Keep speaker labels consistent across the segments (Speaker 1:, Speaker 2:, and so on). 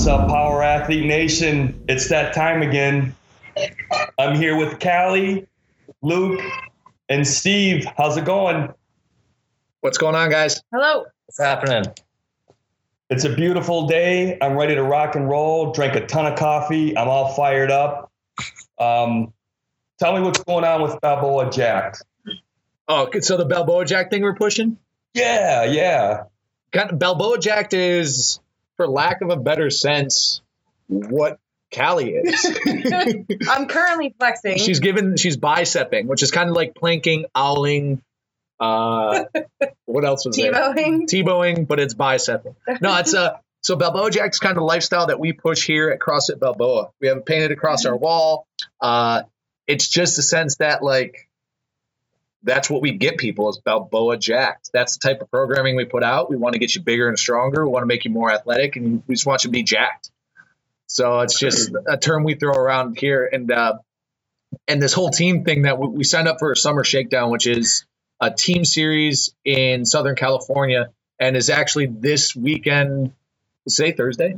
Speaker 1: What's up, Power Athlete Nation? It's that time again. I'm here with Callie, Luke, and Steve. How's it going?
Speaker 2: What's going on, guys?
Speaker 3: Hello.
Speaker 4: What's happening?
Speaker 1: It's a beautiful day. I'm ready to rock and roll. Drank a ton of coffee. I'm all fired up. Um, tell me what's going on with Balboa Jacked.
Speaker 2: Oh, okay, so the Balboa Jack thing we're pushing?
Speaker 1: Yeah, yeah.
Speaker 2: Kind Balboa Jack is, for lack of a better sense, what Callie is.
Speaker 3: I'm currently flexing.
Speaker 2: she's given, she's bicepping, which is kind of like planking, owling. Uh, what else was there?
Speaker 3: T-bowing.
Speaker 2: T-bowing, but it's bicepping. No, it's uh so Balboa Jack's kind of lifestyle that we push here at CrossFit Balboa. We have it painted across our wall. Uh, it's just a sense that like that's what we get people is Balboa jacked. That's the type of programming we put out. We want to get you bigger and stronger. We want to make you more athletic, and we just want you to be jacked. So it's just a term we throw around here, and uh, and this whole team thing that we, we signed up for a summer shakedown, which is a team series in Southern California, and is actually this weekend. Say Thursday.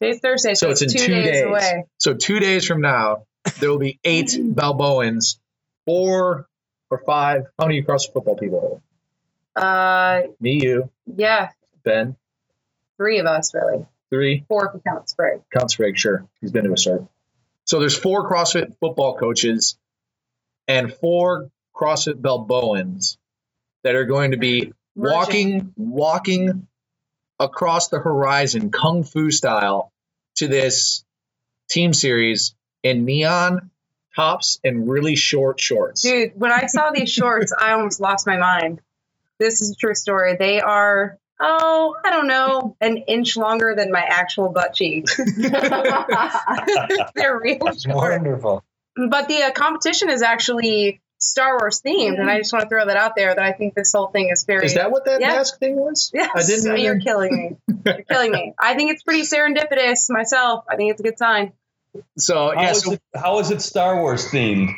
Speaker 3: Today's Thursday,
Speaker 2: So it's in
Speaker 3: two,
Speaker 2: two
Speaker 3: days,
Speaker 2: days.
Speaker 3: away.
Speaker 2: So two days from now, there will be eight Balboans, four or five. How many CrossFit football people?
Speaker 3: Uh,
Speaker 2: Me, you,
Speaker 3: yeah,
Speaker 2: Ben,
Speaker 3: three of us really.
Speaker 2: three.
Speaker 3: Four if you count Sprague.
Speaker 2: Count Sprague, sure. He's been to a start. So there's four CrossFit football coaches and four CrossFit Balboans that are going to be walking, walking across the horizon, kung fu style, to this team series in neon tops and really short shorts.
Speaker 3: Dude, when I saw these shorts, I almost lost my mind. This is a true story. They are, oh, I don't know, an inch longer than my actual butt cheek. They're real short.
Speaker 4: Wonderful.
Speaker 3: But the uh, competition is actually Star Wars themed, and I just want to throw that out there that I think this whole thing is very.
Speaker 2: Is that what that
Speaker 3: Yeah.
Speaker 2: mask thing was?
Speaker 3: Yes,
Speaker 2: I didn't know.
Speaker 3: you're
Speaker 2: even-
Speaker 3: killing me. You're killing me. I think it's pretty serendipitous myself. I think it's a good sign.
Speaker 2: So
Speaker 1: How
Speaker 2: yeah,
Speaker 1: is
Speaker 2: so
Speaker 1: it, how is it Star Wars themed?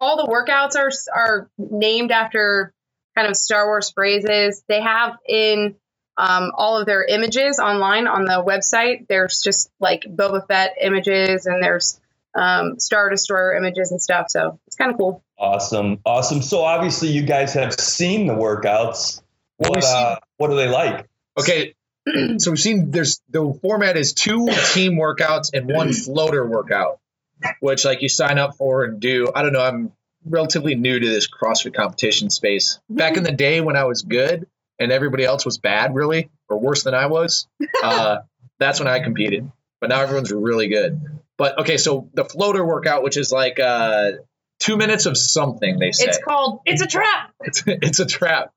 Speaker 3: All the workouts are are named after kind of Star Wars phrases. They have in um, all of their images online on the website. There's just like Boba Fett images, and there's um, Star Destroyer images and stuff. So it's kind of cool.
Speaker 1: Awesome, awesome. So obviously you guys have seen the workouts. What,
Speaker 2: we've
Speaker 1: uh, what are they like?
Speaker 2: okay. So we've seen there's the format is two team workouts and one floater workout, which like you sign up for and do. I don't know. I'm relatively new to this CrossFit competition space. Back in the day when I was good and everybody else was bad, really, or worse than I was, uh, that's when I competed. But now everyone's really good. But okay, so the floater workout, which is like uh, two minutes of something, they say
Speaker 3: It's called It's a Trap.
Speaker 2: it's, it's a trap.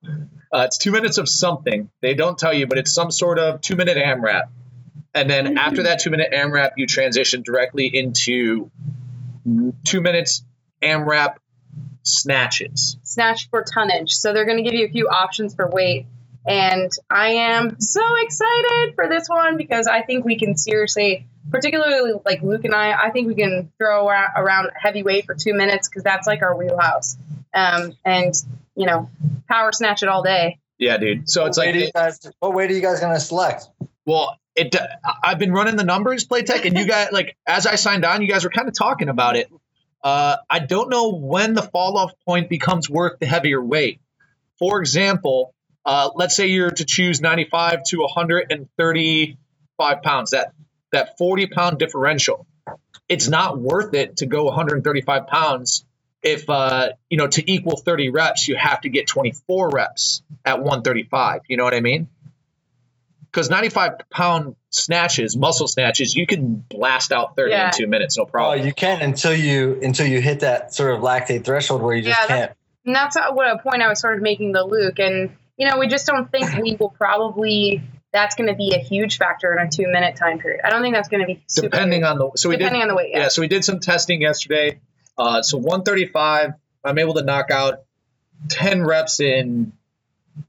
Speaker 2: Uh, it's two minutes of something. They don't tell you, but it's some sort of two minute AMRAP. And then after that two minute AMRAP, you transition directly into two minutes AMRAP snatches.
Speaker 3: snatch for tonnage. So they're going to give you a few options for weight. And I am so excited for this one because I think we can seriously, particularly like Luke and I, I think we can throw around heavy weight for two minutes because that's like our wheelhouse. Um, and, you know, power snatch it all day.
Speaker 2: Yeah, dude. So it's
Speaker 4: what, weight
Speaker 2: like,
Speaker 4: are you guys, what weight are you guys going to select?
Speaker 2: well, it. I've been running the numbers, Playtech, and you guys like as I signed on, you guys were kind of talking about it. Uh, I don't know when the fall off point becomes worth the heavier weight. For example, uh, let's say you're to choose 95 to 135 pounds. That that 40 pound differential. It's not worth it to go 135 pounds if uh, you know to equal 30 reps, you have to get 24 reps at 135. You know what I mean? Because 95 pound snatches, muscle snatches, you can blast out 30
Speaker 3: Yeah.
Speaker 2: in two minutes, no
Speaker 4: Oh,
Speaker 2: problem.
Speaker 4: you can't until you until you hit that sort of lactate threshold where you just
Speaker 3: Yeah,
Speaker 4: can't.
Speaker 3: And that's what a point I was sort of making to Luke. And, you know, we just don't think we will probably that's going to be a huge factor in a two minute time period. I don't think that's going to be super
Speaker 2: depending on the so we
Speaker 3: depending
Speaker 2: did
Speaker 3: on the weight. Yeah.
Speaker 2: yeah so we did some testing yesterday. Uh, so 135, I'm able to knock out 10 reps in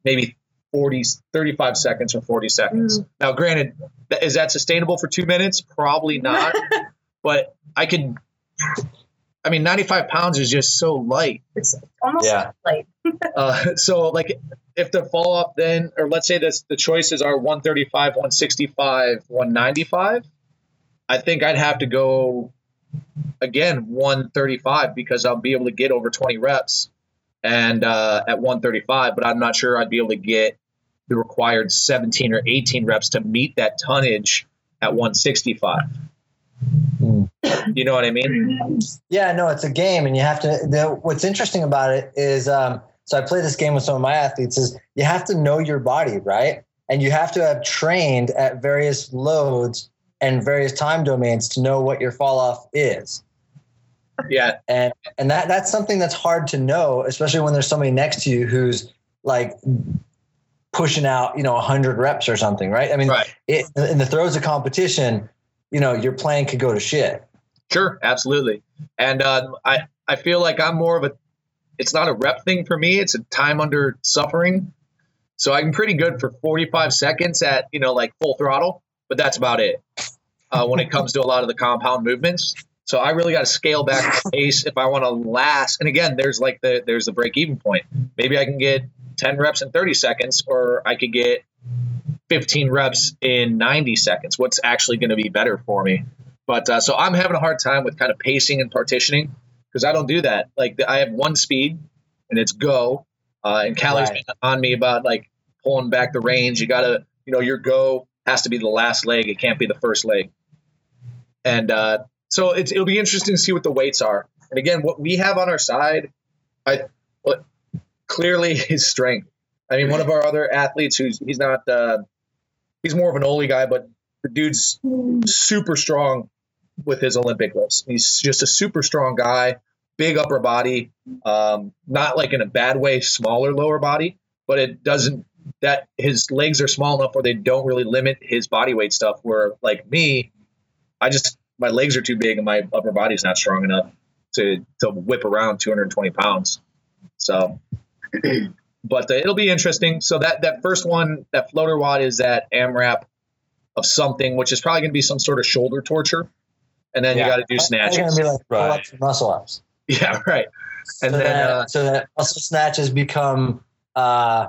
Speaker 2: maybe 40, 35 seconds or 40 seconds.
Speaker 3: Mm.
Speaker 2: Now, granted, is that sustainable for two minutes? Probably not. but I could. I mean, 95 pounds is just so light.
Speaker 3: it's almost
Speaker 4: Yeah.
Speaker 3: like
Speaker 2: Uh, so, like, if the fall off then, or let's say this, the choices are 135, 165, 195, I think I'd have to go again 135 because I'll be able to get over 20 reps and uh, at 135, but I'm not sure I'd be able to get the required 17 or 18 reps to meet that tonnage at 165. You know what I mean?
Speaker 4: Yeah, no, it's a game, and you have to. The, what's interesting about it is, um, so I play this game with some of my athletes. Is you have to know your body, right? And you have to have trained at various loads and various time domains to know what your fall off is.
Speaker 2: Yeah,
Speaker 4: and and that that's something that's hard to know, especially when there's somebody next to you who's like pushing out, you know, 100 reps or something, right? I mean,
Speaker 2: right.
Speaker 4: it, in the throes of competition, you know, your plan could go to shit.
Speaker 2: Sure, absolutely. And uh, I I feel like I'm more of a. It's not a rep thing for me. It's a time under suffering. So I'm pretty good for 45 seconds at you know like full throttle, but that's about it uh, when it comes to a lot of the compound movements. So I really got to scale back the pace if I want to last. And again, there's like the there's the break even point. Maybe I can get 10 reps in 30 seconds, or I could get 15 reps in 90 seconds. What's actually going to be better for me? But uh, so I'm having a hard time with kind of pacing and partitioning because I don't do that. Like I have one speed and it's go. Uh, and Callie's
Speaker 4: Right.
Speaker 2: been on me about like pulling back the range. You got to, you know, your go has to be the last leg. It can't be the first leg. And uh, so it's, it'll be interesting to see what the weights are. And again, what we have on our side, I what clearly is strength. I mean, one of our other athletes who's he's not uh, he's more of an Oly guy, but the dude's super strong with his Olympic lifts. He's just a super strong guy, big upper body, um, not like in a bad way, smaller lower body, but it doesn't that his legs are small enough where they don't really limit his body weight stuff. Where like me, I just my legs are too big and my upper body's not strong enough to to whip around 220 pounds. So, but uh, it'll be interesting. So that that first one, that floater WOD is that AMRAP of something, which is probably going to be some sort of shoulder torture, and then
Speaker 1: Yeah.
Speaker 2: you got to do
Speaker 4: They're going
Speaker 2: snatches.
Speaker 4: to be like pull
Speaker 1: Right.
Speaker 4: ups and muscle ups.
Speaker 2: Yeah, right. And
Speaker 4: so,
Speaker 2: then
Speaker 4: that,
Speaker 2: uh,
Speaker 4: so that muscle snatches become uh,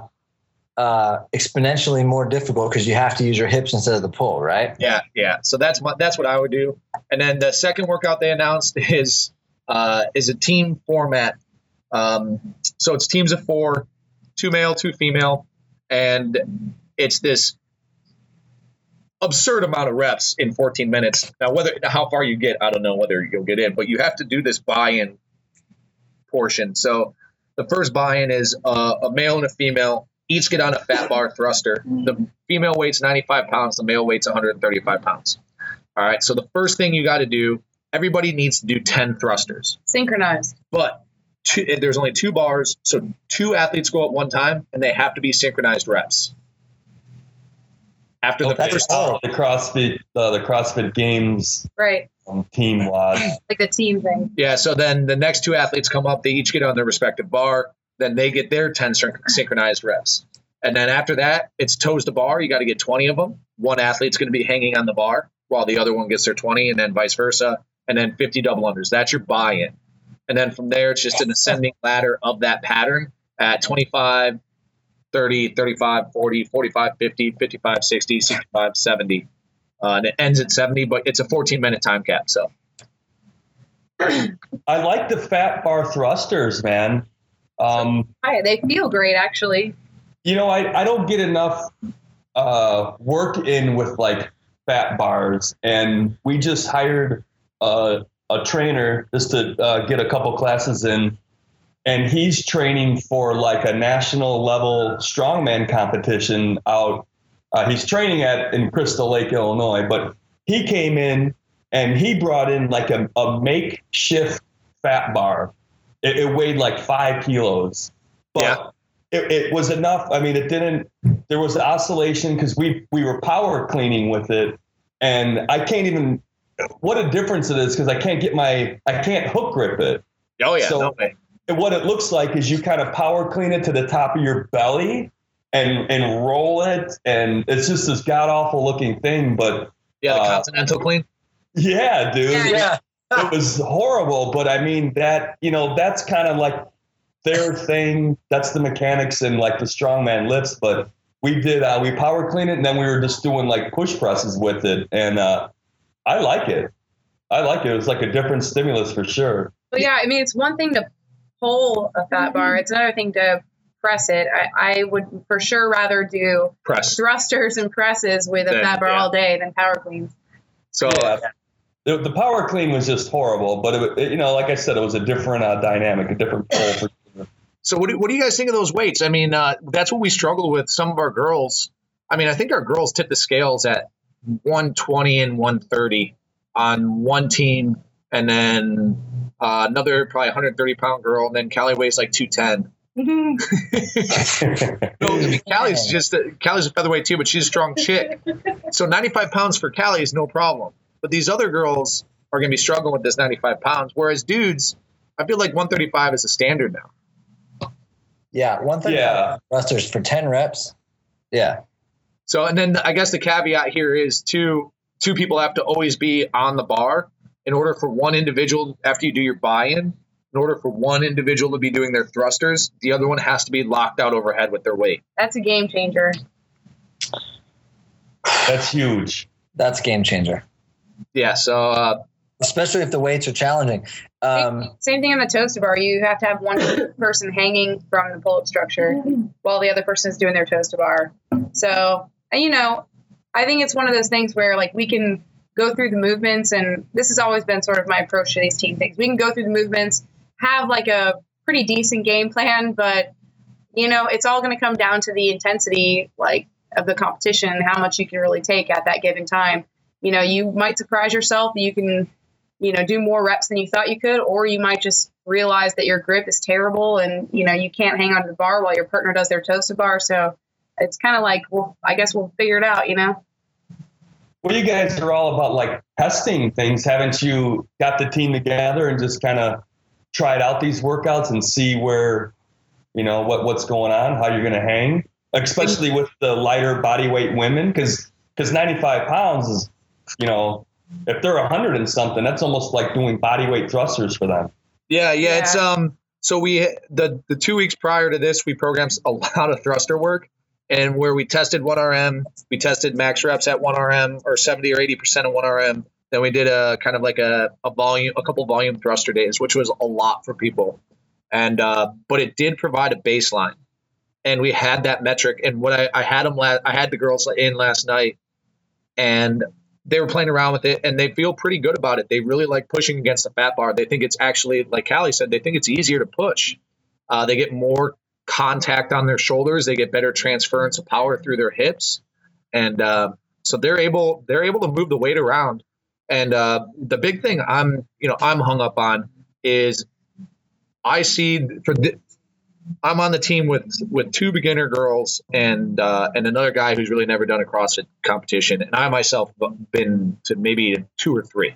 Speaker 4: uh, exponentially more difficult because you have to use your hips instead of the pull, right?
Speaker 2: Yeah, yeah. So that's my, that's what I would do. And then the second workout they announced is uh, is a team format. Um, so it's teams of four, two male, two female, and it's this absurd amount of reps in 14 minutes. Now, whether how far you get, I don't know whether you'll get in, but you have to do this buy-in portion. So the first buy-in is uh, a male and a female each get on a fat bar thruster. The female weighs 95 pounds, the male weighs 135 pounds. All right. So the first thing you got to do, everybody needs to do 10 thrusters,
Speaker 3: synchronized.
Speaker 2: but two, there's only two bars. So two athletes go at one time and they have to be synchronized reps. After the
Speaker 4: That's
Speaker 2: first,
Speaker 4: hard.
Speaker 1: the CrossFit, uh, the CrossFit Games
Speaker 3: Right.
Speaker 1: um, team WOD.
Speaker 3: Like the team thing.
Speaker 2: yeah. So then the next two athletes come up, they each get on their respective bar. Then they get their 10 syn- synchronized reps. And then after that, it's toes to bar. You got to get 20 of them. One athlete's going to be hanging on the bar while the other one gets their 20, and then vice versa. And then 50 double unders. That's your buy in. And then from there, it's just an ascending ladder of that pattern at 25, 30, 35, 40, 45, 50, 55, 60, 65, 70. Uh, and it ends at 70, but it's a 14 minute time cap. So,
Speaker 1: I like the fat bar thrusters, man. Um,
Speaker 3: Hi, they feel great actually.
Speaker 1: you know, I, I don't get enough uh, work in with like fat bars, and we just hired a, a trainer just to uh, get a couple classes in, and he's training for like a national level strongman competition out. Uh, he's training at in Crystal Lake, Illinois, but he came in and he brought in like a, a makeshift fat bar. It, it weighed like five kilos, but
Speaker 2: Yeah.
Speaker 1: it, it was enough. I mean, it didn't. There was oscillation because we we were power cleaning with it, and I can't even. What a difference it is because I can't get my I can't hook grip it.
Speaker 2: Oh yeah,
Speaker 1: So-
Speaker 2: no way.
Speaker 1: And what it looks like is you kind of power clean it to the top of your belly and and roll it, and it's just this god awful looking thing. But
Speaker 2: Yeah, the
Speaker 1: Uh,
Speaker 2: continental clean.
Speaker 1: yeah, dude,
Speaker 3: Yeah.
Speaker 4: Yeah.
Speaker 1: it was horrible. But I mean that you know that's kind of like their thing. That's the mechanics and like the strongman lifts. But we did uh, we power clean it, and then we were just doing like push presses with it, and uh, I like it. I like it. It was like a different stimulus for sure.
Speaker 3: But yeah, I mean, it's one thing to pull a fat bar. It's another thing to press it. I, I would for sure rather do
Speaker 2: Press.
Speaker 3: thrusters and presses with a
Speaker 2: Then,
Speaker 3: fat bar
Speaker 2: yeah.
Speaker 3: all day than power cleans.
Speaker 2: So
Speaker 1: Yeah. The, the power clean was just horrible, but it, it- you know, like I said, it was a different uh, dynamic, a different pull. For,
Speaker 2: So what do, what do you guys think of those weights? I mean, uh, that's what we struggle with. Some of our girls. I mean, I think our girls tip the scales at 120 and 130 on one team, and then uh, another probably 130 pound girl, and then Callie weighs like 210. No, I mean, Callie's just a, Callie's a featherweight too, but she's a strong chick. So 95 pounds for Callie is no problem. But these other girls are going to be struggling with this 95 pounds. Whereas dudes, I feel like 135 is a standard now.
Speaker 4: Yeah, one thing.
Speaker 1: Yeah.
Speaker 4: Thrusters for ten reps. Yeah.
Speaker 2: So, and then I guess the caveat here is two two people have to always be on the bar in order for one individual after you do your buy-in. In order for one individual to be doing their thrusters, the other one has to be locked out overhead with their weight.
Speaker 3: That's a game changer.
Speaker 1: that's huge.
Speaker 4: That's game changer,
Speaker 2: Yeah. So, uh,
Speaker 4: especially if the weights are challenging. Um,
Speaker 3: Same thing on the toes to bar. You have to have one person hanging from the pull-up structure while the other person is doing their toes to bar. So, you know, I think it's one of those things where like we can go through the movements, and this has always been sort of my approach to these team things. We can go through the movements, have like a pretty decent game plan, but you know, it's all going to come down to the intensity, like of the competition, how much you can really take at that given time. You know, you might surprise yourself. You can you know do more reps than you thought you could or you might just realize that your grip is terrible and you know you can't hang onto the bar while your partner does their toes to bar so it's kind of like well i guess we'll figure it out you know
Speaker 1: Well, you guys are all about like testing things. Haven't you got the team together and just kind of tried out these workouts and see where, you know, what what's going on, how you're going to hang, especially with the lighter body weight women, because because 95 pounds is, you know, if they're 100 and something, that's almost like doing body weight thrusters for them.
Speaker 2: Yeah, yeah, it's um. So we the the two weeks prior to this, we programmed a lot of thruster work, and where we tested one RM, we tested max reps at one RM or seventy or eighty percent of one RM. Then we did a kind of like a, a volume, a couple volume thruster days, which was a lot for people, and uh, but it did provide a baseline, and we had that metric. And what I, I had them, la- I had the girls in last night, and they were playing around with it and they feel pretty good about it. They really like pushing against the fat bar. They think it's actually, like Callie said, they think it's easier to push. Uh, they get more contact on their shoulders. They get better transference of power through their hips, and uh, so they're able they're able to move the weight around. And uh, the big thing I'm you know I'm hung up on is I see for the, I'm on the team with with two beginner girls and uh, and another guy who's really never done a CrossFit competition, and I myself have been to maybe two or three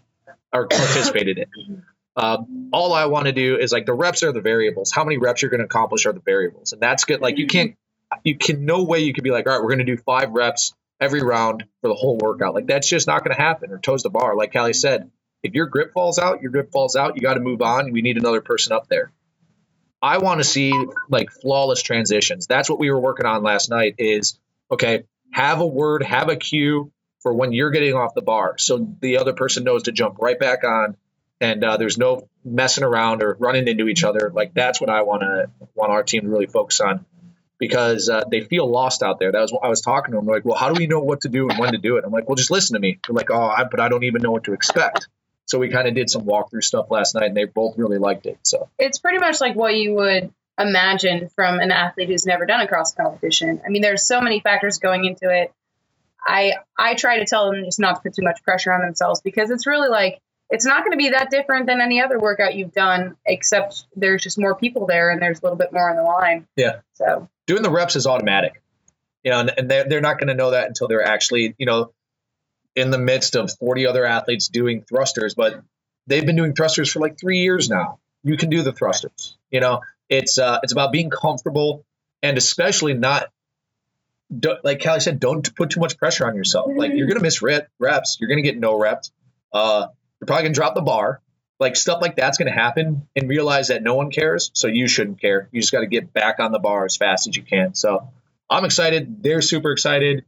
Speaker 2: or participated in. Uh, all I want to do is like the reps are the variables. How many reps you're going to accomplish are the variables, and that's good. Like you can't, you can no way you could be like, all right, we're going to do five reps every round for the whole workout. Like that's just not going to happen. Or toes the bar, like Callie said. If your grip falls out, your grip falls out. You got to move on. We need another person up there. I want to see like flawless transitions. That's what we were working on last night. Is okay, have a word, have a cue for when you're getting off the bar, so the other person knows to jump right back on, and uh, there's no messing around or running into each other. Like that's what I want to want our team to really focus on because uh, they feel lost out there. That was what I was talking to them. Like, well, how do we know what to do and when to do it? I'm like, well, just listen to me. They're like, oh, I, but I don't even know what to expect. So we kind of did some walkthrough stuff last night, and they both really liked it. So
Speaker 3: it's pretty much like what you would imagine from an athlete who's never done a cross competition. I mean, there's so many factors going into it. I I try to tell them just not to put too much pressure on themselves because it's really like it's not going to be that different than any other workout you've done, except there's just more people there and there's a little bit more on the line.
Speaker 2: Yeah.
Speaker 3: So
Speaker 2: doing the reps is automatic, you know, and, and they're, they're not going to know that until they're actually, you know, in the midst of 40 other athletes doing thrusters, but they've been doing thrusters for like three years now. You can do the thrusters, you know, it's, uh, it's about being comfortable and especially not like Callie said, don't put too much pressure on yourself. Like you're gonna miss rep, reps, you're gonna get no reps. Uh, you're probably gonna drop the bar. Like stuff like that's gonna happen, and realize that no one cares, so you shouldn't care. You just got to get back on the bar as fast as you can. So I'm excited. They're super excited.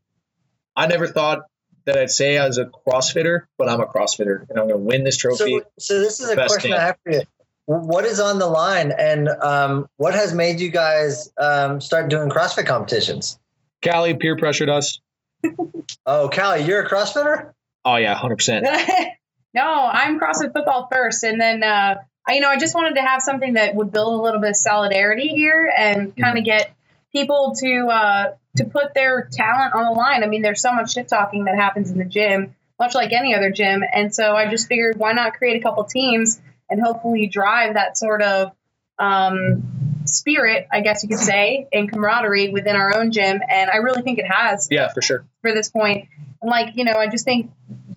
Speaker 2: I never thought that I'd say I was a CrossFitter, but I'm a CrossFitter, and I'm gonna win this trophy.
Speaker 4: So, so this is a question I have for you. What is on the line, and um, what has made you guys um, start doing CrossFit competitions?
Speaker 2: Callie peer pressured us.
Speaker 4: oh, Callie, you're a CrossFitter?
Speaker 2: Oh yeah, hundred percent.
Speaker 3: No, I'm CrossFit football first, and then uh, I, you know I just wanted to have something that would build a little bit of solidarity here and kind of mm-hmm. get people to uh, to put their talent on the line. I mean, there's so much shit talking that happens in the gym, much like any other gym, and so I just figured why not create a couple teams and hopefully drive that sort of um, spirit, I guess you could say, and camaraderie within our own gym. And I really think it has.
Speaker 2: Yeah, for sure.
Speaker 3: For this point, and like you know, I just think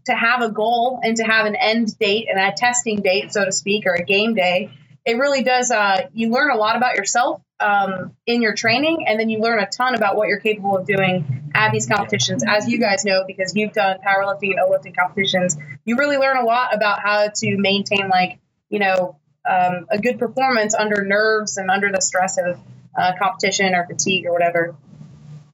Speaker 3: to have a goal and to have an end date and a testing date, so to speak, or a game day, it really does. Uh, you learn a lot about yourself um, in your training, and then you learn a ton about what you're capable of doing at these competitions. As you guys know, because you've done powerlifting and lifting competitions, you really learn a lot about how to maintain, like, you know, um, a good performance under nerves and under the stress of uh, competition or fatigue or whatever.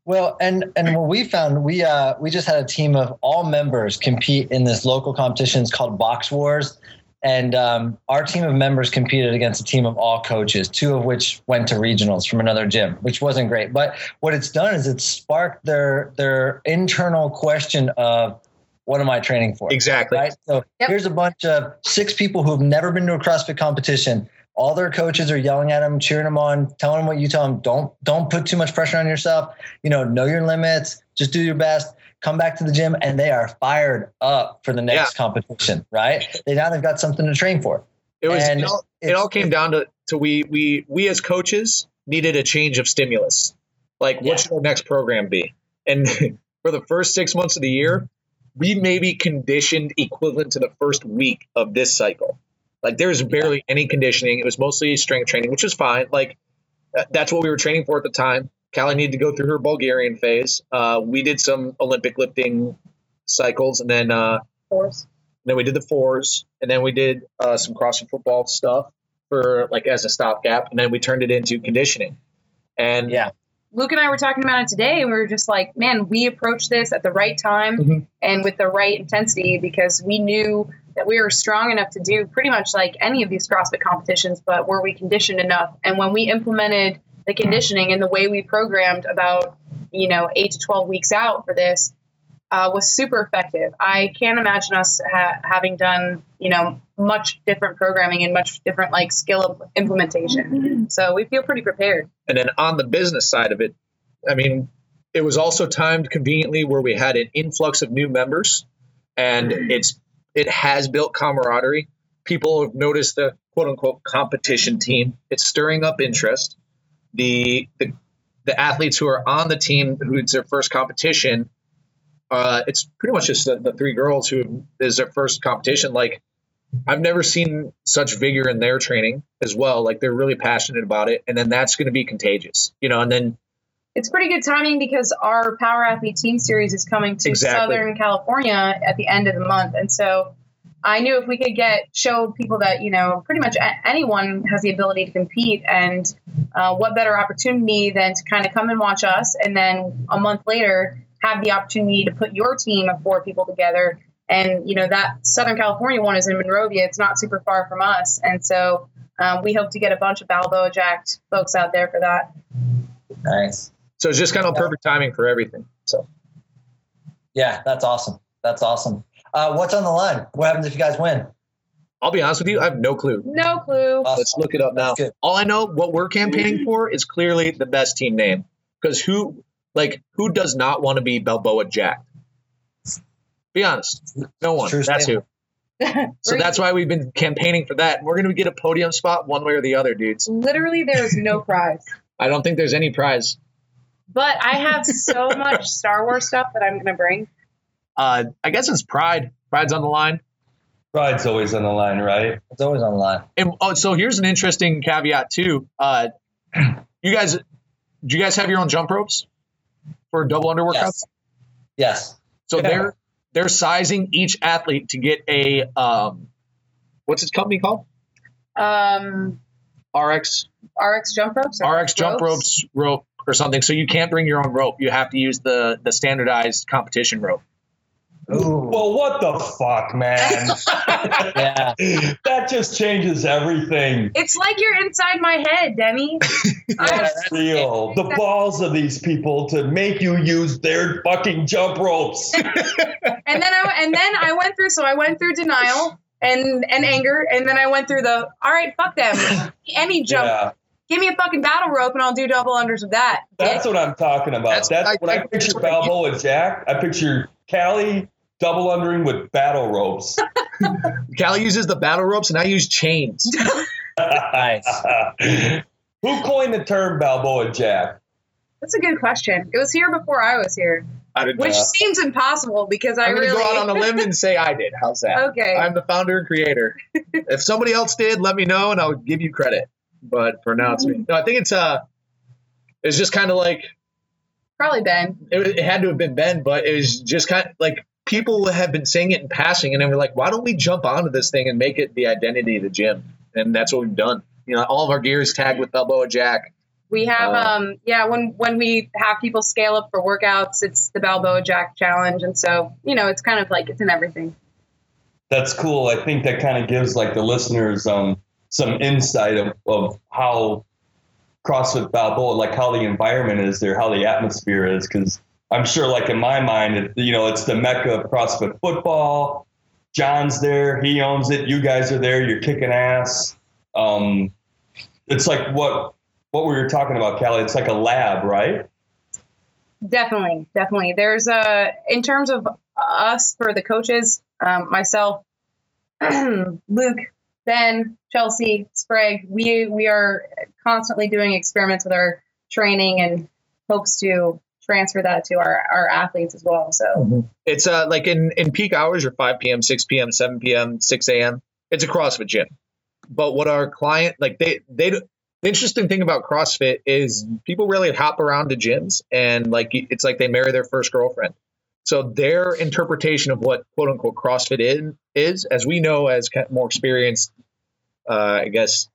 Speaker 4: Well, and and what we found, we uh, we just had a team of all members compete in this local competition. It's called Box Wars, and um, our team of members competed against a team of all coaches, two of which went to regionals from another gym, which wasn't great. But what it's done is it's sparked their their internal question of what am I training for?
Speaker 2: Exactly.
Speaker 4: Right. So yep. here's a bunch of six people who've never been to a CrossFit competition all their coaches are yelling at them, cheering them on, telling them what you tell them. Don't don't put too much pressure on yourself. You know, know your limits. Just do your best. Come back to the gym, and they are fired up for the next yeah. competition. Right? They now they've got something to train for.
Speaker 2: It was. it all, it all came down to to we we we as coaches needed a change of stimulus. Like, what yeah. should our next program be? And for the first six months of the year, we may be conditioned equivalent to the first week of this cycle. Like there was barely any conditioning. It was mostly strength training, which was fine. Like that's what we were training for at the time. Callie needed to go through her Bulgarian phase. Uh, we did some Olympic lifting cycles, and then uh,
Speaker 3: fours.
Speaker 2: then we did the fours, and then we did uh, some CrossFit football stuff for like as a stopgap, and then we turned it into conditioning. And
Speaker 4: yeah,
Speaker 3: Luke and I were talking about it today, and we were just like, man, we approached this at the right time mm-hmm. and with the right intensity because we knew that we were strong enough to do pretty much like any of these CrossFit competitions, but were we conditioned enough? And when we implemented the conditioning and the way we programmed about, you know, eight to 12 weeks out for this, uh, was super effective. I can't imagine us ha- having done, you know, much different programming and much different like skill implementation. Mm-hmm. So we feel pretty prepared.
Speaker 2: And then on the business side of it, I mean, it was also timed conveniently where we had an influx of new members, and it's it has built camaraderie. People have noticed the quote unquote competition team. It's stirring up interest. The the, the athletes who are on the team who it's their first competition uh, it's pretty much just the, the, three girls who is their first competition. Like, I've never seen such vigor in their training as well. Like, they're really passionate about it, and then that's going to be contagious, you know. And then
Speaker 3: it's pretty good timing because our Power Athlete Team Series is coming to exactly. Southern California at the end of the month, and so I knew if we could get show people that you know pretty much anyone has the ability to compete, and uh, what better opportunity than to kind of come and watch us, and then a month later have the opportunity to put your team of four people together. And, you know, that Southern California one is in Monrovia. It's not super far from us. And so um, we hope to get a bunch of Balboa jacked folks out there for that.
Speaker 4: Nice.
Speaker 2: So it's just kind of perfect timing for everything. So,
Speaker 4: yeah, that's awesome. That's awesome. Uh, what's on the line? What happens if you guys win?
Speaker 2: I'll be honest with you, I have no clue.
Speaker 3: No clue.
Speaker 2: Awesome. Let's look it up now. All I know, what we're campaigning for is clearly the best team name. Because who like, who does not want to be Balboa Jack? Be honest. No one. True That's who. So that's why we've been campaigning for that. We're going to get a podium spot one way or the other, dudes.
Speaker 3: literally there is no prize.
Speaker 2: I don't think there's any prize.
Speaker 3: But I have so much Star Wars stuff that I'm gonna bring.
Speaker 2: Uh, I guess it's pride. Pride's on the line.
Speaker 1: Pride's always on the line, right?
Speaker 4: It's always on the line.
Speaker 2: And oh, so here's an interesting caveat too. Uh, you guys, do you guys have your own jump ropes for double under workouts?
Speaker 4: Yes. Yes.
Speaker 2: So
Speaker 1: Yeah.
Speaker 2: they're they're sizing each athlete to get a um, what's his company called?
Speaker 3: Um,
Speaker 2: RX
Speaker 3: RX jump ropes. or
Speaker 2: RX jump ropes rope or something. So you can't bring your own rope. You have to use the the standardized competition rope.
Speaker 4: Ooh.
Speaker 1: Well, what the fuck, man?
Speaker 4: yeah.
Speaker 1: that just changes everything.
Speaker 3: It's like you're inside my head, Denny. I have
Speaker 1: Real. The balls of these people to make you use their fucking jump ropes.
Speaker 3: and then I and then I went through. So I went through denial and and anger, and then I went through the all right, fuck them. Any jump,
Speaker 1: Yeah,
Speaker 3: give me a fucking battle rope, and I'll do double unders with that.
Speaker 1: that's what I'm talking about.
Speaker 2: That's-
Speaker 1: That's,
Speaker 2: I-
Speaker 1: when I,
Speaker 2: I-
Speaker 1: picture
Speaker 2: that's what
Speaker 1: Balboa Jack. I picture Callie double undering with battle ropes.
Speaker 2: Callie uses the battle ropes, and I use chains.
Speaker 4: Nice.
Speaker 1: Who coined the term Balboa Jack?
Speaker 3: That's a good question. It was here before I was here,
Speaker 2: I did
Speaker 3: which
Speaker 1: Yeah.
Speaker 3: seems impossible because I
Speaker 2: I'm going to
Speaker 3: really
Speaker 2: go out on a limb and say I did. How's that?
Speaker 3: okay.
Speaker 2: I'm the founder and creator. if somebody else did, let me know and I'll give you credit. But for now, it's me. No, I think it's uh, it's just kind of like
Speaker 3: Probably Ben.
Speaker 2: it, it had to have been Ben, but it was just kind of like people have been saying it in passing, and then we're like, why don't we jump onto this thing and make it the identity of the gym? And that's what we've done. You know, all of our gear is tagged with Balboa Jack.
Speaker 3: We have
Speaker 2: Uh,
Speaker 3: um yeah when when we have people scale up for workouts, it's the Balboa Jack challenge, and so you know it's kind of like it's in everything.
Speaker 1: That's cool. I think that kind of gives like the listeners um, some insight of, of how CrossFit Balboa, like how the environment is there, how the atmosphere is. Because I'm sure, like in my mind, it, you know, it's the mecca of CrossFit football. John's there, he owns it. You guys are there, you're kicking ass. Um, it's like what what we were talking about, Callie. It's like a lab, right?
Speaker 3: Definitely, definitely. There's a in terms of us for the coaches, um, myself, Luke, Ben, Chelsea, Sprague. We we are constantly doing experiments with our training and hopes to transfer that to our our athletes as well. So
Speaker 2: It's uh like in in peak hours, or 5 p.m., 6 p.m., 7 p.m., 6 a.m. It's a CrossFit gym. But what our client like they they the interesting thing about CrossFit is people really hop around to gyms and like it's like they marry their first girlfriend. So their interpretation of what quote unquote CrossFit in, is, as we know as more experienced, uh, I guess,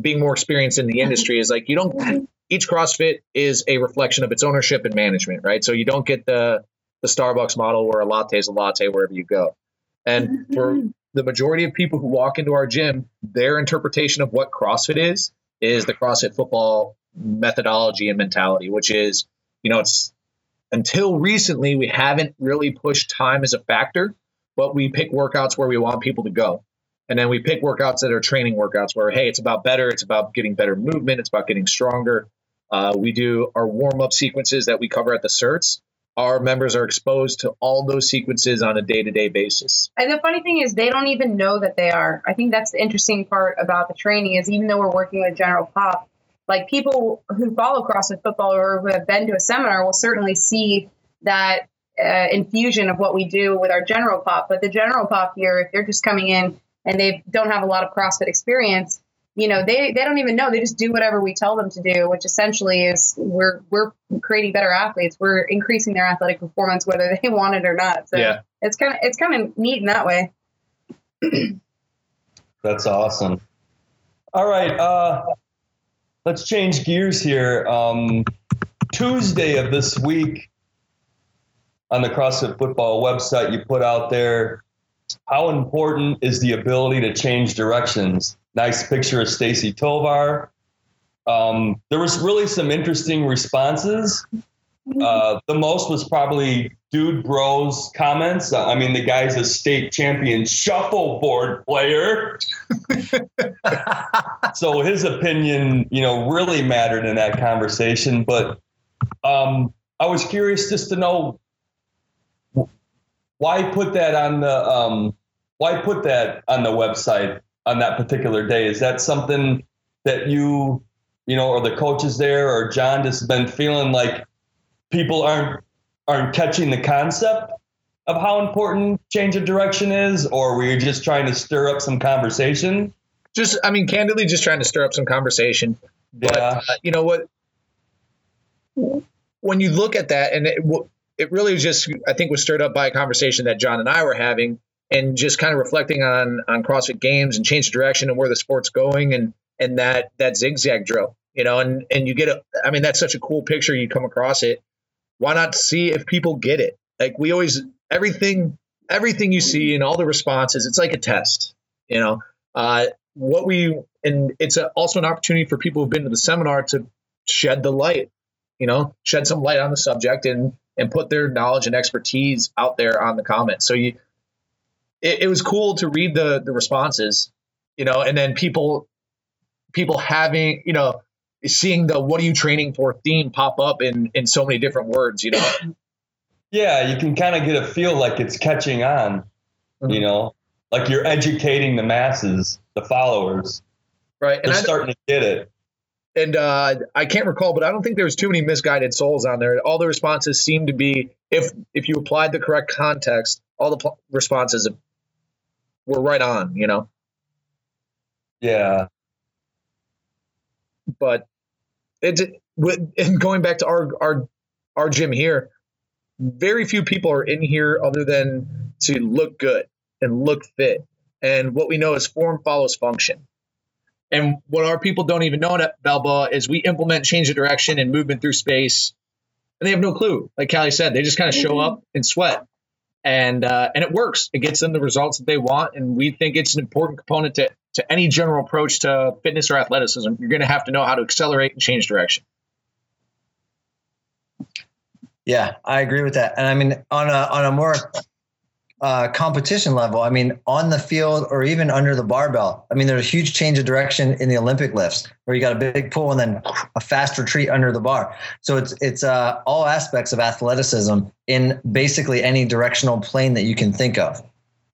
Speaker 2: being more experienced in the industry is like you don't. Each CrossFit is a reflection of its ownership and management, right? So you don't get the the Starbucks model where a latte is a latte wherever you go. And for mm-hmm. the majority of people who walk into our gym, their interpretation of what CrossFit is is the CrossFit football methodology and mentality, which is, you know, it's until recently we haven't really pushed time as a factor, but we pick workouts where we want people to go. And then we pick workouts that are training workouts where, hey, it's about better, it's about getting better movement, it's about getting stronger. Uh, we do our warm up sequences that we cover at the certs. Our members are exposed to all those sequences on a day to day basis.
Speaker 3: And the funny thing is, they don't even know that they are. I think that's the interesting part about the training is even though we're working with General Pop, like people who follow CrossFit football or who have been to a seminar will certainly see that uh, infusion of what we do with our General Pop. But the General Pop here, if they're just coming in and they don't have a lot of CrossFit experience, you know, they, they don't even know. They just do whatever we tell them to do, which essentially is we're we're creating better athletes. We're increasing their athletic performance whether they want it or not. So
Speaker 2: Yeah.
Speaker 3: it's kind of it's kind of neat in that way.
Speaker 1: That's awesome. All right, uh, let's change gears here. Um, Tuesday of this week on the CrossFit Football website, you put out there how important is the ability to change directions. Nice picture of Stacy Tovar. Um, there was really some interesting responses. Uh, the most was probably Dude Bros comments. I mean, the guy's a state champion shuffleboard player. so his opinion, you know, really mattered in that conversation. But um, I was curious just to know why put that on the um, why put that on the website on that particular day? Is that something that you, you know, or the coaches there or John just been feeling like people aren't aren't catching the concept of how important change of direction is, or were you just trying to stir up some conversation?
Speaker 2: Just, I mean, candidly, just trying to stir up some conversation. But yeah. uh, you know what? When you look at that, and it, it really was just, I think, was stirred up by a conversation that John and I were having, and just kind of reflecting on on CrossFit Games and change the direction and where the sport's going, and and that that zigzag drill, you know, and and you get a, I mean, that's such a cool picture. You come across it. Why not see if people get it? Like we always, everything, everything you see and all the responses, it's like a test, you know. Uh, what we and it's a, also an opportunity for people who've been to the seminar to shed the light, you know, shed some light on the subject and and put their knowledge and expertise out there on the comments. So you, it, it was cool to read the the responses, you know, and then people people having you know seeing the what are you training for theme pop up in in so many different words, you know.
Speaker 1: Yeah, you can kind of get a feel like it's catching on, mm-hmm. you know, like you're educating the masses, the followers.
Speaker 2: Right.
Speaker 1: They're starting to get it.
Speaker 2: And uh, I can't recall, but I don't think there's too many misguided souls on there. All the responses seem to be if if you applied the correct context, all the pl- responses were right on. You know.
Speaker 1: Yeah.
Speaker 2: But it and going back to our our our gym here, very few people are in here other than to look good and look fit. And what we know is form follows function. And what our people don't even know at Balboa is we implement change of direction and movement through space, and they have no clue. Like Callie said, they just kind of show mm-hmm. up and sweat, and uh, and it works. It gets them the results that they want, and we think it's an important component to to any general approach to fitness or athleticism. You're going to have to know how to accelerate and change direction.
Speaker 4: Yeah, I agree with that. And I mean, on a on a more uh, competition level, I mean, on the field or even under the barbell, I mean, there's a huge change of direction in the Olympic lifts where you got a big pull and then a fast retreat under the bar. So it's it's uh, all aspects of athleticism in basically any directional plane that you can think of.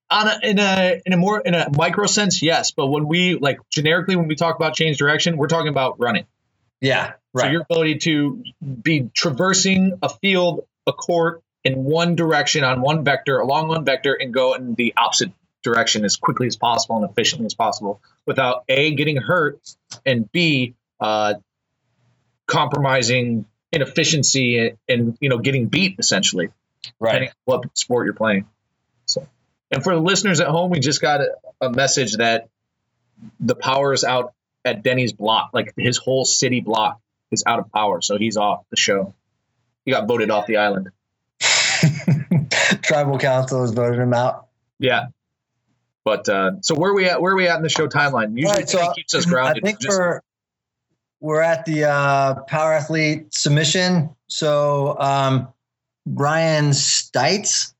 Speaker 2: On a, in a in a more in a micro sense, yes. But when we like generically when we talk about change direction, we're talking about running.
Speaker 4: Yeah, right.
Speaker 2: So your ability to be traversing a field, a court in one direction on one vector, along one vector, and go in the opposite direction as quickly as possible and efficiently as possible without a getting hurt and b uh, compromising inefficiency and, and, you know getting beat essentially
Speaker 4: right. depending
Speaker 2: on what sport you're playing. So and for the listeners at home we just got a, a message that the power is out at denny's block like his whole city block is out of power so he's off the show. He got voted off the island
Speaker 4: Tribal council has voted him out.
Speaker 2: Yeah. But uh, so where are we at? Where are we at in the show timeline? Usually right, so keeps us grounded.
Speaker 4: I think Just, for we're at the uh, power athlete submission. So um, Brian Stites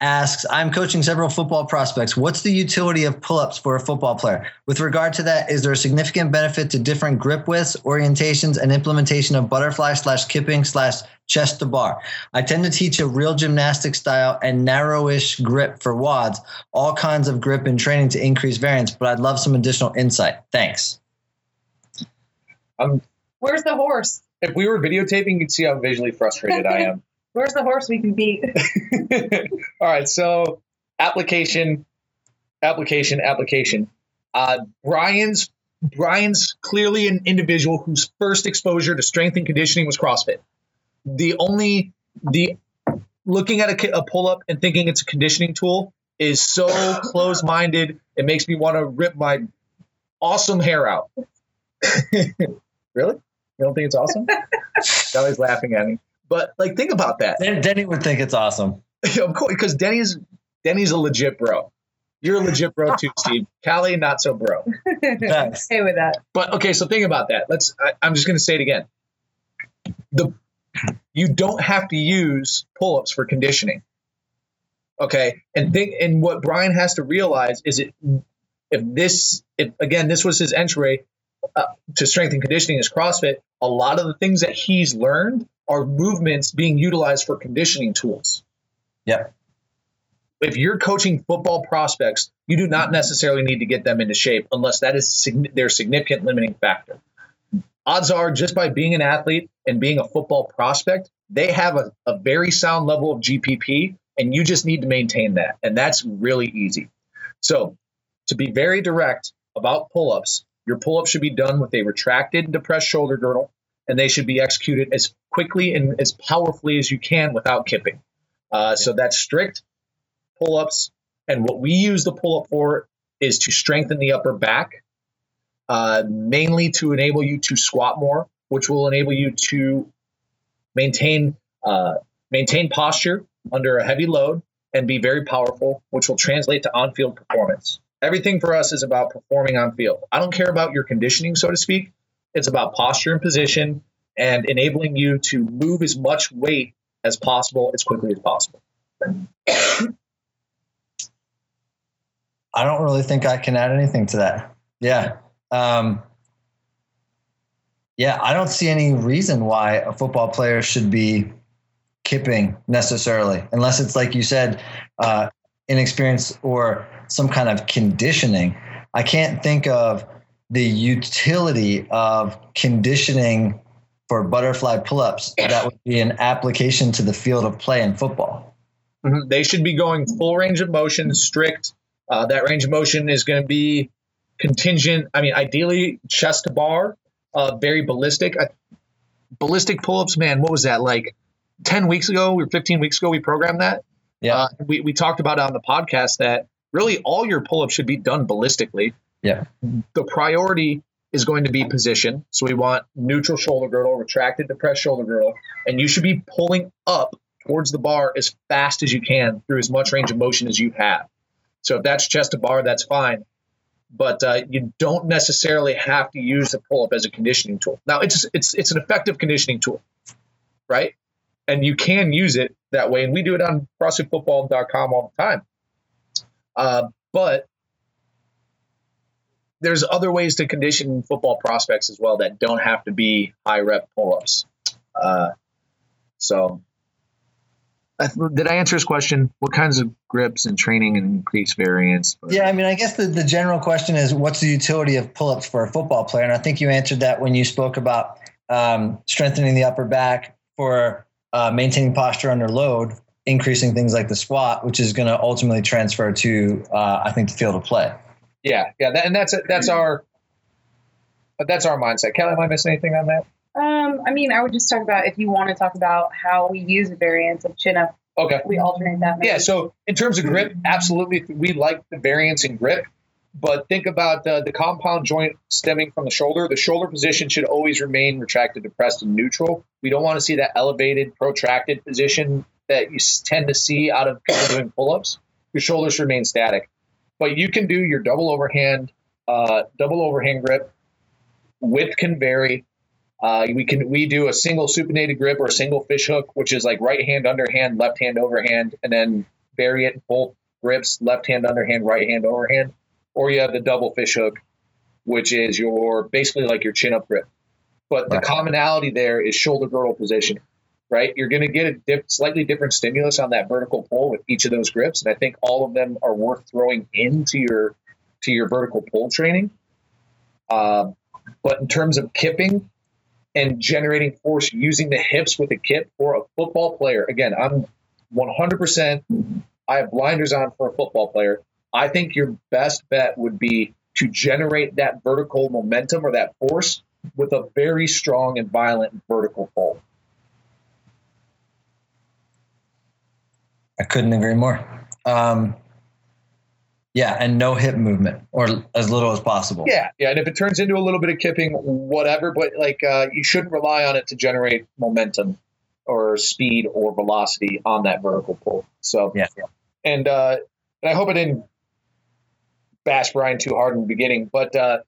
Speaker 4: asks, I'm coaching several football prospects. What's the utility of pull ups for a football player? With regard to that, is there a significant benefit to different grip widths, orientations, and implementation of butterfly slash kipping slash chest to bar? I tend to teach a real gymnastic style and narrowish grip for WODs, all kinds of grip and training to increase variance, but I'd love some additional insight. Thanks.
Speaker 3: Um, Where's the horse?
Speaker 2: If we were videotaping, you'd see how visually frustrated I am.
Speaker 3: Where's the horse we can beat?
Speaker 2: All right, so application, application, application. Uh, Brian's Brian's clearly an individual whose first exposure to strength and conditioning was CrossFit. The only the looking at a, a pull up and thinking it's a conditioning tool is so close minded. It makes me want to rip my awesome hair out. really? You don't think it's awesome? Kelly's laughing at me. But like, think about that.
Speaker 4: Denny would think it's awesome.
Speaker 2: of course, because Denny's Denny's a legit bro. You're a legit bro too, Steve. Callie, not so bro.
Speaker 3: Yes. Hey with that.
Speaker 2: But okay, so think about that. Let's. I, I'm just going to say it again. The you don't have to use pull-ups for conditioning. Okay, and think and what Brian has to realize is it if this if again this was his entry uh, to strength and conditioning is CrossFit. A lot of the things that he's learned are movements being utilized for conditioning tools.
Speaker 4: Yep.
Speaker 2: if you're coaching football prospects, you do not necessarily need to get them into shape unless that is sig- their significant limiting factor. Odds are, just by being an athlete and being a football prospect, they have a, a very sound level of GPP, and you just need to maintain that. And that's really easy. So, to be very direct about pull ups, your pull up should be done with a retracted depressed shoulder girdle, and they should be executed as quickly and as powerfully as you can without kipping. Uh, so, that's strict pull ups. And what we use the pull up for is to strengthen the upper back, uh, mainly to enable you to squat more, which will enable you to maintain uh, maintain posture under a heavy load and be very powerful, which will translate to on field performance. Everything for us is about performing on field. I don't care about your conditioning, so to speak. It's about posture and position and enabling you to move as much weight as possible as quickly as possible.
Speaker 4: I don't really think I can add anything to that. Yeah. Um, yeah, I don't see any reason why a football player should be kipping necessarily, unless it's like you said, uh, inexperience or some kind of conditioning. I can't think of the utility of conditioning for butterfly pull-ups that would be an application to the field of play in football.
Speaker 2: Mm-hmm. They should be going full range of motion, strict. Uh, that range of motion is going to be contingent. I mean, ideally chest to bar, uh, very ballistic. I, ballistic pull-ups, man. What was that like? Ten weeks ago, or fifteen weeks ago, we programmed that.
Speaker 4: Yeah, uh,
Speaker 2: we we talked about on the podcast that really all your pull-ups should be done ballistically.
Speaker 4: Yeah,
Speaker 2: the priority is going to be position. So we want neutral shoulder girdle, retracted depressed shoulder girdle, and you should be pulling up towards the bar as fast as you can through as much range of motion as you have. So if that's chest to bar, that's fine but uh, you don't necessarily have to use the pull up as a conditioning tool. Now, it's it's it's an effective conditioning tool, right? And you can use it that way, and we do it on CrossFitFootball.com all the time. Uh, but there's other ways to condition football prospects as well that don't have to be high rep pull ups. Uh, so did I answer his question? What kinds of grips and training and increase variance?
Speaker 4: Yeah, I mean, I guess the, the general question is what's the utility of pull ups for a football player? And I think you answered that when you spoke about um, strengthening the upper back for uh, maintaining posture under load, increasing things like the squat, which is going to ultimately transfer to, uh, I think, the field of play.
Speaker 2: Yeah, yeah, that, and that's that's our that's our mindset. Kelly, am I missing anything on that?
Speaker 3: Um, I mean, I would just talk about if you want to talk about how we use variants of chin up.
Speaker 2: Okay.
Speaker 3: We alternate that.
Speaker 2: Maybe. Yeah. So in terms of grip, absolutely, we like the variance in grip. But think about uh, the compound joint stemming from the shoulder. The shoulder position should always remain retracted, depressed, and neutral. We don't want to see that elevated, protracted position that you tend to see out of people doing pull-ups. Your shoulders remain static, but you can do your double overhand, uh, double overhand grip. Width can vary. Uh, we can we do a single supinated grip or a single fish hook, which is like right hand underhand, left hand overhand, and then vary it both grips, left hand underhand, right hand overhand. Or you have the double fish hook, which is your basically like your chin up grip. But the commonality there is shoulder girdle position, right? You're going to get a slightly different stimulus on that vertical pull with each of those grips, and I think all of them are worth throwing into your to your vertical pull training. Uh, but in terms of kipping, and generating force using the hips with a kip for a football player. Again, I'm 100%, I have blinders on for a football player. I think your best bet would be to generate that vertical momentum or that force with a very strong and violent vertical pull.
Speaker 4: I couldn't agree more. Um, yeah, and no hip movement or as little as possible.
Speaker 2: Yeah, yeah, and if it turns into a little bit of kipping, whatever, but like uh, you shouldn't rely on it to generate momentum or speed or velocity on that vertical pull. So
Speaker 4: yeah,
Speaker 2: and uh, and I hope I didn't bash Brian too hard in the beginning, but uh,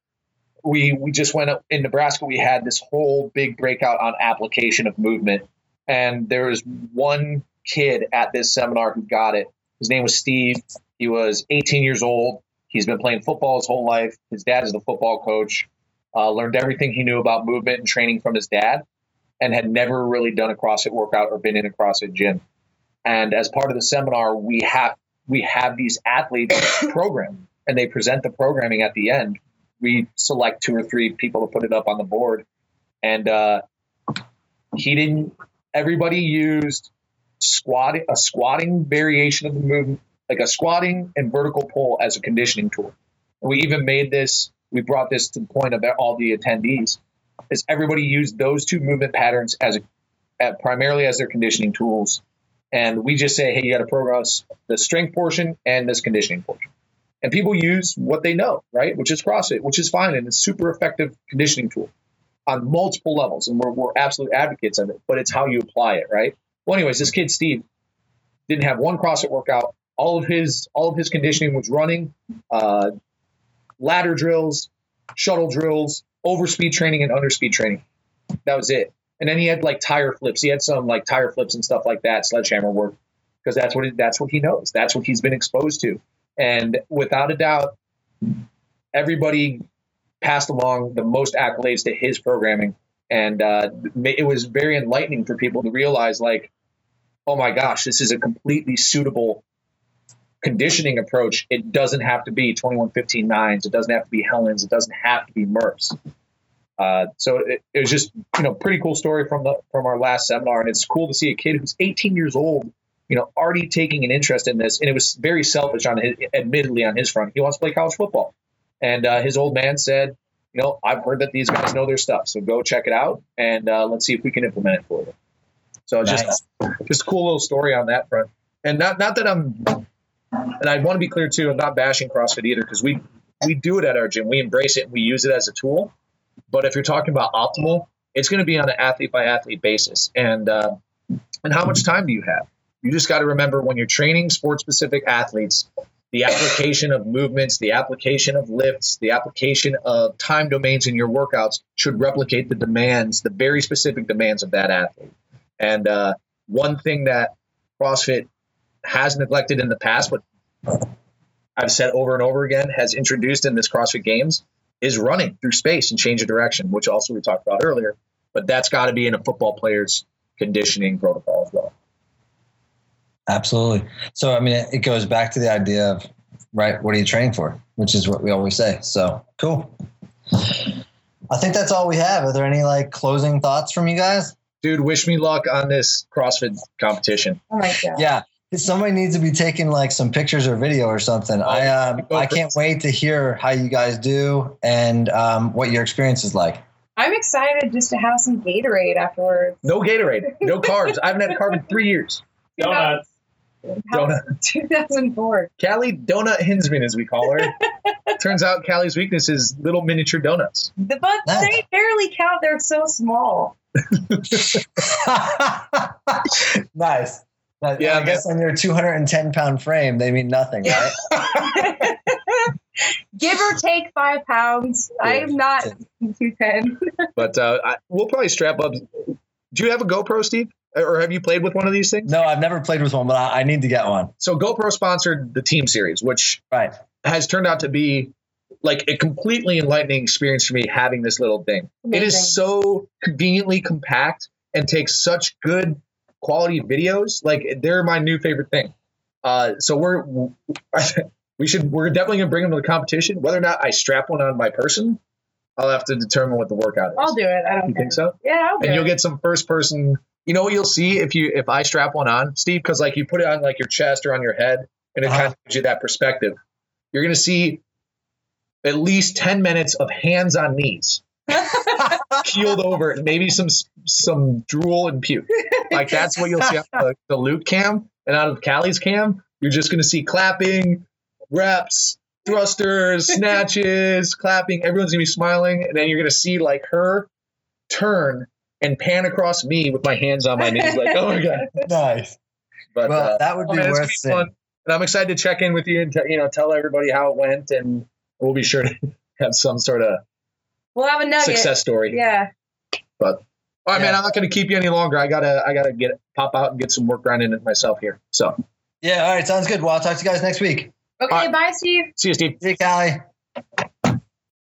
Speaker 2: we we just went up in Nebraska. We had this whole big breakout on application of movement, and there was one kid at this seminar who got it. His name was Steve he was 18 years old. He's been playing football his whole life. His dad is the football coach. Uh, learned everything he knew about movement and training from his dad, and had never really done a CrossFit workout or been in a CrossFit gym. And as part of the seminar, we have we have these athletes program and they present the programming at the end. We select two or three people to put it up on the board. And uh, he didn't, everybody used squatting, a squatting variation of the movement, like a squatting and vertical pull as a conditioning tool. And we even made this, we brought this to the point of all the attendees, is everybody used those two movement patterns as a, primarily as their conditioning tools. And we just say, hey, you got to program the strength portion and this conditioning portion. And people use what they know, right? Which is CrossFit, which is fine and it's super effective conditioning tool on multiple levels. And we're, we're absolute advocates of it, but it's how you apply it, right? Well, anyways, this kid Steve didn't have one CrossFit workout. All of his all of his conditioning was running, uh, ladder drills, shuttle drills, overspeed training, and underspeed training. That was it. And then he had like tire flips. He had some like tire flips and stuff like that, sledgehammer work, because that's what he, that's what he knows. That's what he's been exposed to. And without a doubt, everybody passed along the most accolades to his programming. And uh, it was very enlightening for people to realize, like, oh my gosh, this is a completely suitable conditioning approach. It doesn't have to be 2115 nines. It doesn't have to be Helens. It doesn't have to be Murphs. Uh, so it, it, was just, you know, pretty cool story from the from our last seminar, and it's cool to see a kid who's 18 years old you know, already taking an interest in this, and it was very selfish on his, admittedly on his front. He wants to play college football, and uh, his old man said, you know, I've heard that these guys know their stuff, so go check it out, and uh, let's see if we can implement it for them. So nice. just just a cool little story on that front, and not not that I'm, and I want to be clear too, I'm not bashing CrossFit either because we we do it at our gym, we embrace it, and we use it as a tool. But if you're talking about optimal, it's going to be on an athlete by athlete basis, and uh, and how much time do you have? You just got to remember when you're training sport specific athletes, the application of movements, the application of lifts, the application of time domains in your workouts should replicate the demands, the very specific demands of that athlete. And uh, one thing that CrossFit has neglected in the past, but I've said over and over again, has introduced in this CrossFit Games is running through space and change of direction, which also we talked about earlier. But that's got to be in a football player's conditioning protocol as well.
Speaker 4: Absolutely. So, I mean, it goes back to the idea of, right, what are you training for? Which is what we always say. So, cool. I think that's all we have. Are there any like closing thoughts from you guys?
Speaker 2: Dude, wish me luck on this CrossFit competition.
Speaker 3: Oh my god.
Speaker 4: Yeah. Somebody needs to be taking like some pictures or video or something. I um, I can't wait to hear how you guys do and um, what your experience is like.
Speaker 3: I'm excited just to have some Gatorade afterwards.
Speaker 2: No Gatorade, no carbs. I haven't had a carb in three years.
Speaker 3: Donuts. Donut. 2004.
Speaker 2: Callie Donut Hinsman, as we call her. Turns out Callie's weakness is little miniature donuts.
Speaker 3: The, but nice. they barely count. They're so small.
Speaker 4: nice. Yeah, I guess on your 210 pound frame, they mean nothing, right?
Speaker 3: Give or take five pounds. Yeah. I am not 210.
Speaker 2: but uh, I, we'll probably strap up. Do you have a GoPro, Steve? or have you played with one of these things?
Speaker 4: No, I've never played with one, but I, I need to get one.
Speaker 2: So GoPro sponsored the Team Series, which
Speaker 4: right.
Speaker 2: has turned out to be like a completely enlightening experience for me having this little thing. Amazing. It is so conveniently compact and takes such good quality videos. Like they're my new favorite thing. Uh, so we're we should we're definitely gonna bring them to the competition. Whether or not I strap one on my person, I'll have to determine what the workout is.
Speaker 3: I'll do it. I don't
Speaker 2: you
Speaker 3: care.
Speaker 2: think so?
Speaker 3: Yeah, I'll
Speaker 2: and you'll get some first person you know what you'll see if you if I strap one on, Steve, because like you put it on like your chest or on your head, and it uh-huh. kind of gives you that perspective. You're gonna see at least ten minutes of hands on knees, keeled over, and maybe some some drool and puke. Like that's what you'll see on the, the Luke cam, and out of Callie's cam, you're just gonna see clapping, reps, thrusters, snatches, clapping. Everyone's gonna be smiling, and then you're gonna see like her turn and pan across me with my hands on my knees, like, oh my god,
Speaker 4: nice.
Speaker 2: But
Speaker 4: well, uh, that would be oh, worth be fun.
Speaker 2: And I'm excited to check in with you and t- you know tell everybody how it went, and we'll be sure to have some sort of
Speaker 3: we'll have a nugget.
Speaker 2: success story.
Speaker 3: Yeah.
Speaker 2: But all right, yeah. man, I'm not going to keep you any longer. I gotta I gotta get pop out and get some work done in it myself here. So.
Speaker 4: Yeah. All right. Sounds good. Well, I'll talk to you guys next week.
Speaker 3: Okay. Right. Bye, Steve.
Speaker 2: See you, Steve.
Speaker 4: See you, Callie.